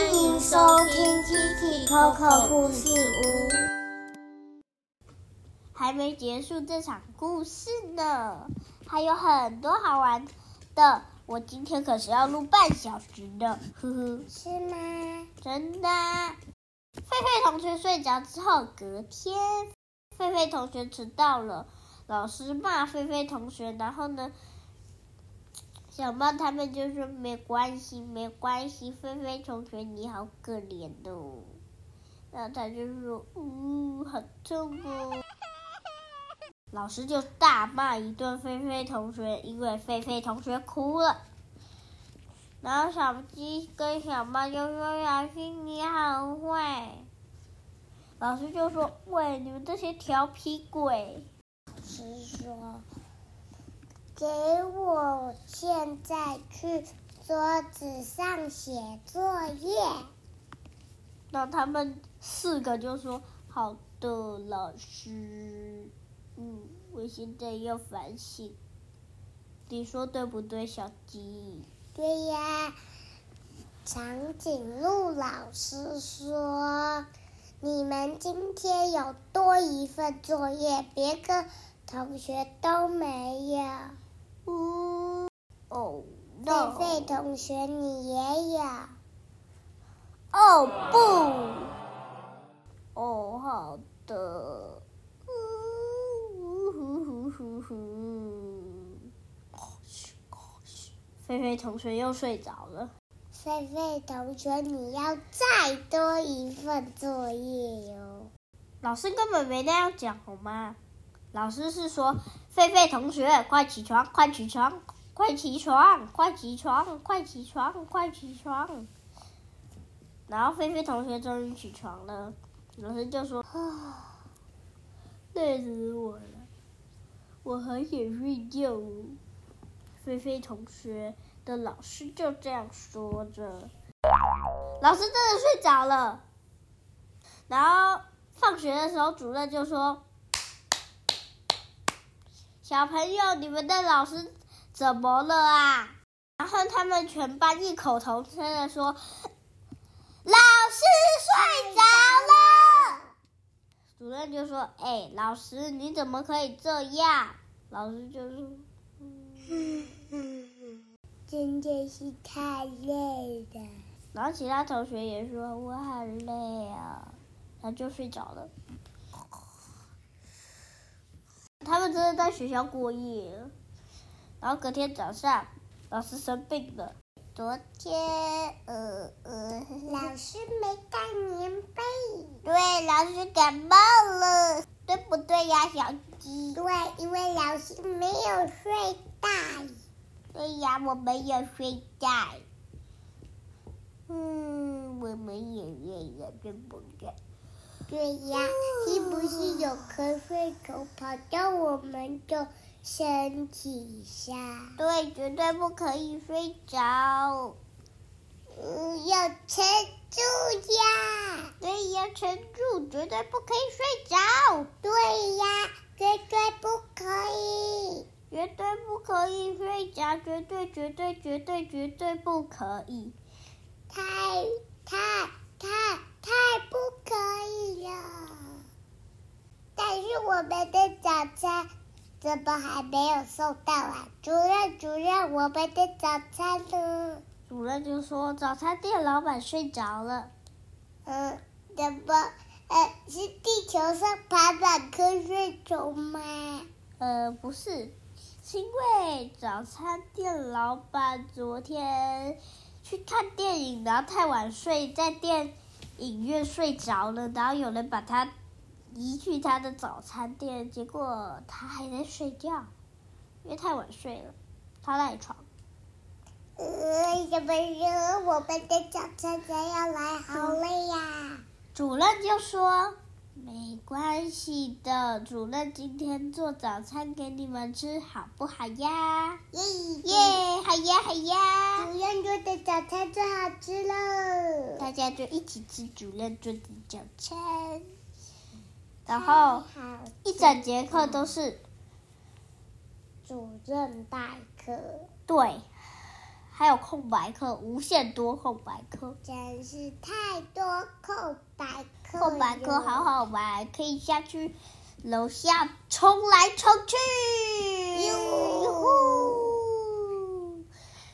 欢迎收听 Kiki Coco 故事屋。还没结束这场故事呢，还有很多好玩的。我今天可是要录半小时的，呵呵。是吗？真的。狒狒同学睡着之后，隔天，狒狒同学迟到了，老师骂狒狒同学，然后呢？小猫他们就说没关系，没关系，菲菲同学你好可怜哦。然后他就说，呜，好痛哦。老师就大骂一顿菲菲同学，因为菲菲同学哭了。然后小鸡跟小猫就说：“小新你好坏。”老师就说：“喂，你们这些调皮鬼。”老师说。给我现在去桌子上写作业。那他们四个就说：“好的，老师。”嗯，我现在要反省。你说对不对，小鸡？对呀。长颈鹿老师说：“你们今天有多一份作业，别个同学都没有。”哦，狒狒同学，你也有？哦不，哦好的。呼呼呼呼呼，狒狒同学又睡着了。狒狒同学，你要再多一份作业哟。老师根本没那样讲，好吗？老师是说：“狒狒同学，快起床，快起床，快起床，快起床，快起床，快起床。”然后狒狒同学终于起床了，老师就说：“啊，累死我了，我很想睡觉。”菲菲同学的老师就这样说着。老师真的睡着了。然后放学的时候，主任就说。小朋友，你们的老师怎么了啊？然后他们全班异口同声的说：“老师睡着了。”主任就说：“哎，老师你怎么可以这样？”老师就说：“嗯真的是太累了。”然后其他同学也说：“我好累啊。”他就睡着了。他们真的在学校过夜，然后隔天早上，老师生病了。昨天，呃呃，老师没带棉被。对，老师感冒了，对不对呀，小鸡？对，因为老师没有睡袋。对呀，我没有睡袋。嗯，我们也累了，对不对？对呀，是不是有瞌睡虫跑到我们的身体上？对，绝对不可以睡着，嗯，要撑住呀！对，呀撑住，绝对不可以睡着。对呀，绝对不可以，绝对不可以睡着，绝对绝对绝对绝对不可以，太太太。太不可以了！但是我们的早餐怎么还没有送到啊？主任，主任，我们的早餐呢？主任就说早餐店老板睡着了。嗯，怎么？呃，是地球上爬满瞌睡虫吗？呃，不是，是因为早餐店老板昨天去看电影，然后太晚睡，在店。影院睡着了，然后有人把他移去他的早餐店，结果他还在睡觉，因为太晚睡了，他赖床。呃，什么时候我们的早餐才要来？好累呀！主任就说：“没关系的，主任今天做早餐给你们吃，好不好呀？”耶耶，好呀好呀！主任做的早餐最好吃了，大家就一起吃主任做的早餐，然后一整节课都是主任代课。对。还有空白课，无限多空白课。真是太多空白课，空白课好好玩，可以下去楼下冲来冲去。哟呼！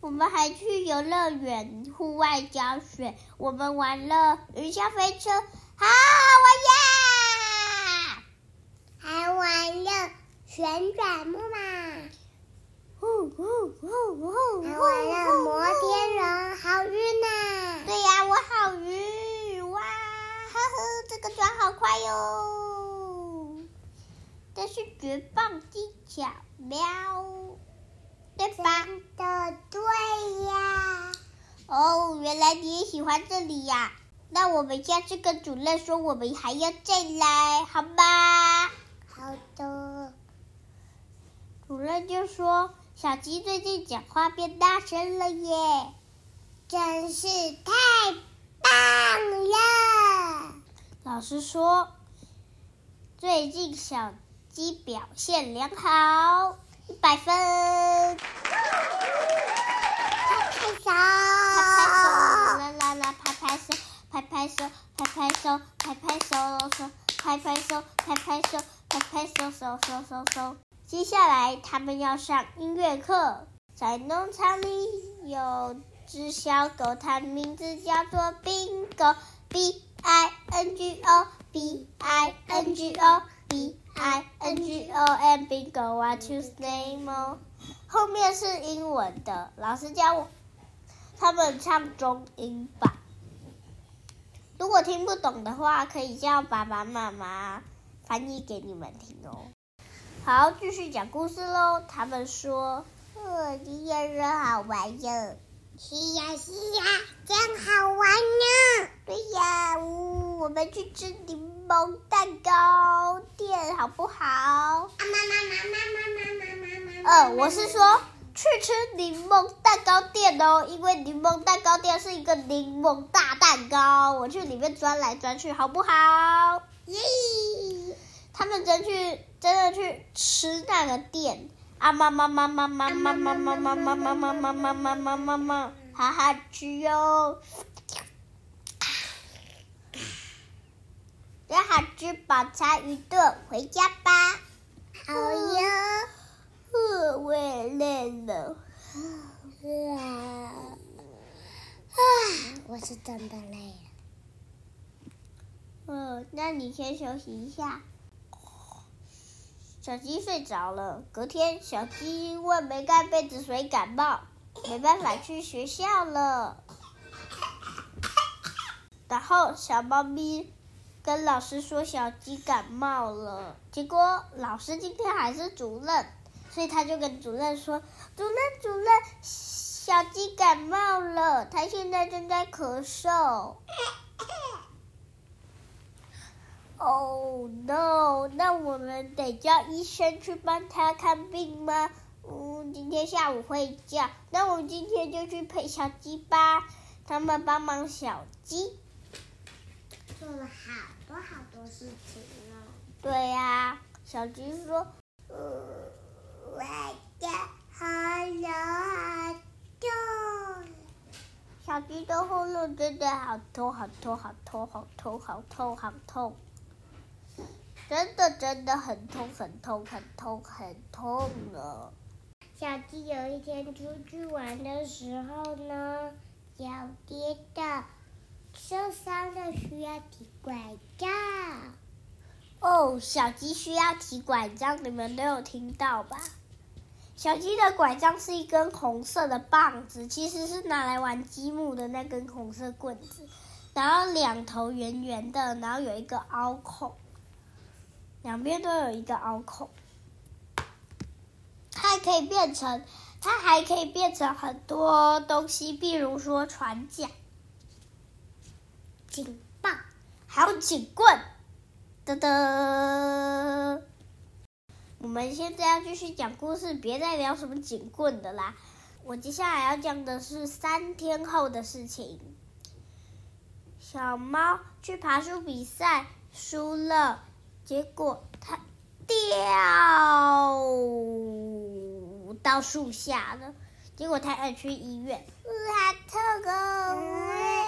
我们还去游乐园户外教学，我们玩了云霄飞车，好好玩呀！还玩了旋转木马，呼呼呼呼！还玩了摩天轮，好晕呐！对呀，我好晕这个转好快哟！这是绝棒技巧，喵，对吧？的对呀，哦，原来你也喜欢这里呀？那我们下次跟主任说，我们还要再来，好吧？好的，主任就说，小鸡最近讲话变大声了耶。真是太棒了！老师说，最近小鸡表现良好，一百分。拍拍手，拍拍手，啦啦啦，拍拍手，拍拍手，拍拍手，拍拍手手，拍拍手，拍拍手，拍拍手手手手手。接下来他们要上音乐课，在农场里有只小狗，它名字叫做 Bingo，B I N G O，B I N G O，B I N G O，and Bingo，what's your name？哦后面是英文的，老师教我。他们唱中英版。如果听不懂的话，可以叫爸爸妈妈翻译给你们听哦。好，继续讲故事喽。他们说：“呃，今天真好玩哟。是呀是呀，真好玩呢！”我们去吃柠檬蛋糕店好不好？啊妈妈妈妈妈妈妈妈妈。呃，我是说去吃柠檬蛋糕店哦，因为柠檬蛋糕店是一个柠檬大蛋糕，我去里面钻来钻去，好不好？耶！他们真去真的去吃那个店啊！妈妈妈妈妈妈妈妈妈妈妈妈妈妈妈妈妈妈，好好吃哟！要好吃饱餐一顿，回家吧。好呀。呃，我也累了。啊啊！我是真的累了。嗯，那你先休息一下。小鸡睡着了。隔天，小鸡因为没盖被子，所以感冒，没办法去学校了。然后，小猫咪跟老师说小鸡感冒了。结果，老师今天还是主任，所以他就跟主任说：“主任，主任，小鸡感冒了，它现在正在咳嗽。” Oh no！那我们得叫医生去帮他看病吗？嗯，今天下午会叫。那我们今天就去陪小鸡吧，他们帮忙小鸡。做的好多好多事情呢。对呀、小鸡说呃，我的喉咙好痛。小鸡的喉咙真的好痛，好痛，好痛，好痛，好痛，好痛，真的真的很痛，很痛，很痛，很痛了。小鸡有一天出去玩的时候呢，脚跌倒，受伤了，需要提拐杖。哦，小鸡需要提拐杖，你们都有听到吧？小鸡的拐杖是一根红色的棒子，其实是拿来玩积木的那根红色棍子，然后两头圆圆的，然后有一个凹孔，两边都有一个凹孔。它还可以变成，它还可以变成很多东西，比如说船桨，警还有警棍。噔噔，我们现在要继续讲故事，别再聊什么警棍的啦。我接下来要讲的是三天后的事情。小猫去爬树比赛输了，结果它掉到树下了。结果它要去医院。好痛哦！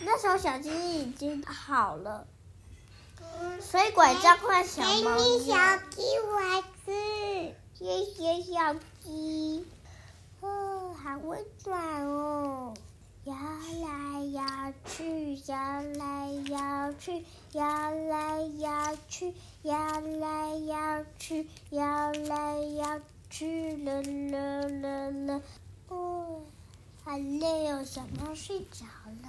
那时候小鸡已经好了，所以拐杖换小猫给你小。鸡玩具，谢谢小鸡。哦，好温暖哦！摇来摇去，摇来摇去，摇来摇去，摇来摇去，摇来摇去，啦啦啦啦。哦，好累哦，小猫睡着了。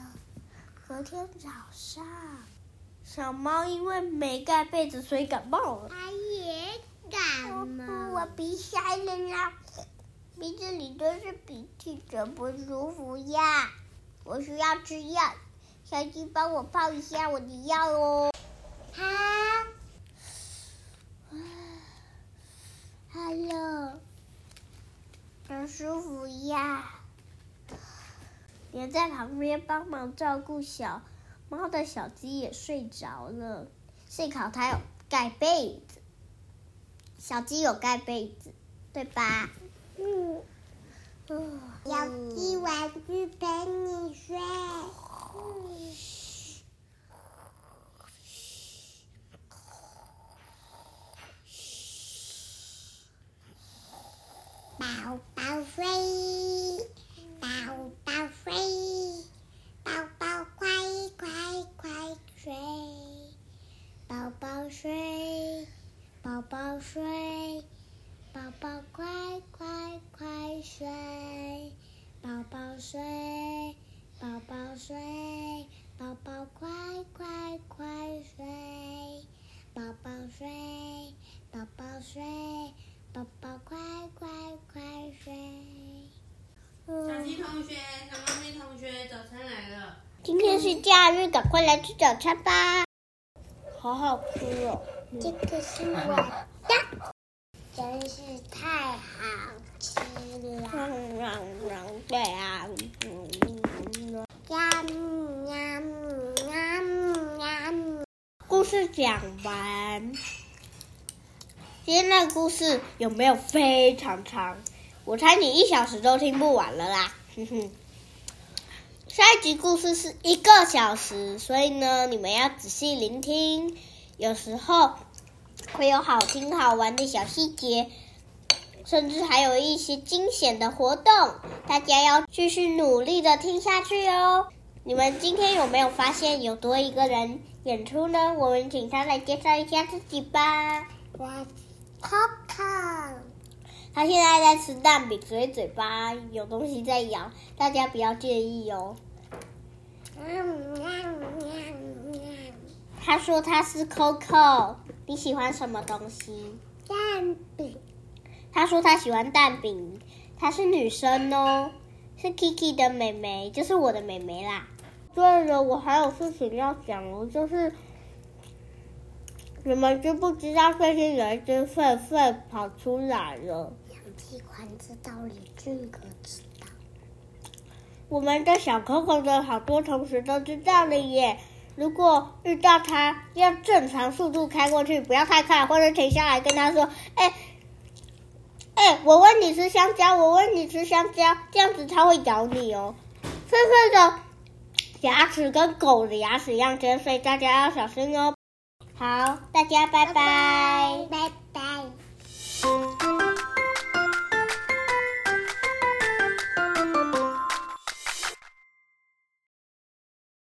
隔天早上，小猫因为没盖被子，所以感冒了。它也感冒。我鼻塞了啦，鼻子里都是鼻涕，怎不舒服呀！我需要吃药，小鸡帮我泡一下我的药哦。好。Hello，很舒服呀。连在旁边帮忙照顾小猫的小鸡也睡着了。幸好它有盖被子，小鸡有盖被子，对吧？嗯，嗯小鸡玩具陪你睡。宝宝睡，宝宝睡，宝宝快快快睡，宝宝睡，宝宝睡，宝宝快快快睡，宝宝睡，宝宝睡，宝宝快快快睡，宝宝睡，宝宝睡，宝宝快快快睡。小鸡同学、小猫咪同学，早餐来了。今天是假日，赶快来吃早餐吧！好好吃哦。这个是我的，真是太好吃了。嗯嗯嗯，对啊。故事讲完，今天的故事有没有非常长？我猜你一小时都听不完了啦，哼哼。下一集故事是一个小时，所以呢，你们要仔细聆听，有时候会有好听好玩的小细节，甚至还有一些惊险的活动，大家要继续努力的听下去哦。你们今天有没有发现有多一个人演出呢？我们请他来介绍一下自己吧。我 Coco，他现在在吃蛋饼，所以嘴巴有东西在咬，大家不要介意哦。他说他是 Coco，你喜欢什么东西？蛋饼，他说他喜欢蛋饼，她是女生哦，是 Kiki 的妹妹，就是我的妹妹啦。对了，我还有事情要讲哦，就是你们知不知道最近有一只狒狒跑出来了？喜欢知道，李俊哥知道。我们的小 Coco 的好多同学都知道了耶。如果遇到它，要正常速度开过去，不要太快，或者停下来跟他说：“哎、哎、我问你吃香蕉，我问你吃香蕉，这样子它会咬你哦。”狒狒的牙齿跟狗的牙齿一样尖，所以大家要小心哦。好，大家拜拜拜拜。